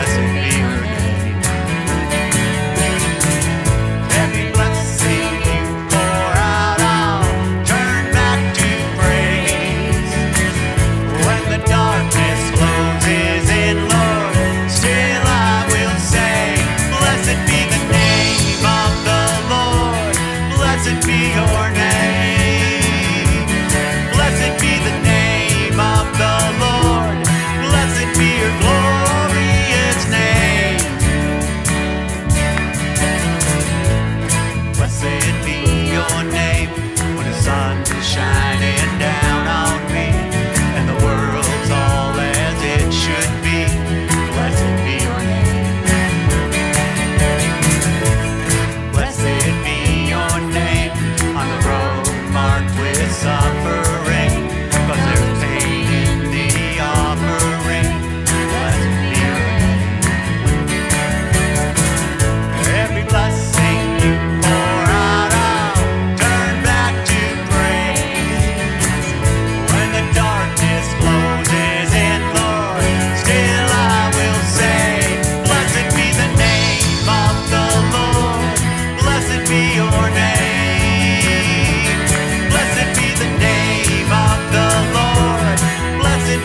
blessing marked with suffering.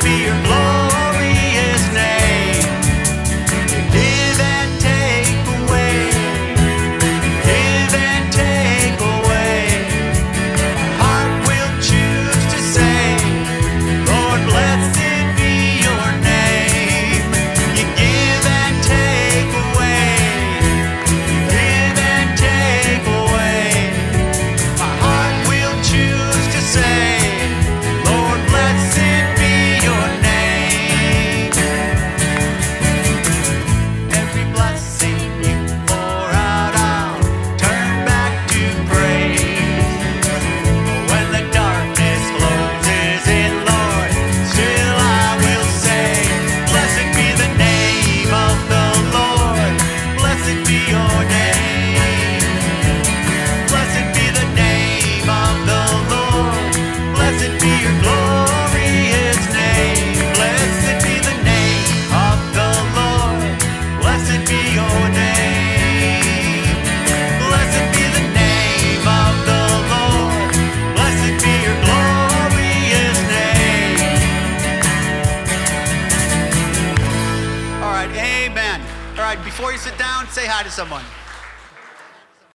fear. All right, before you sit down, say hi to someone.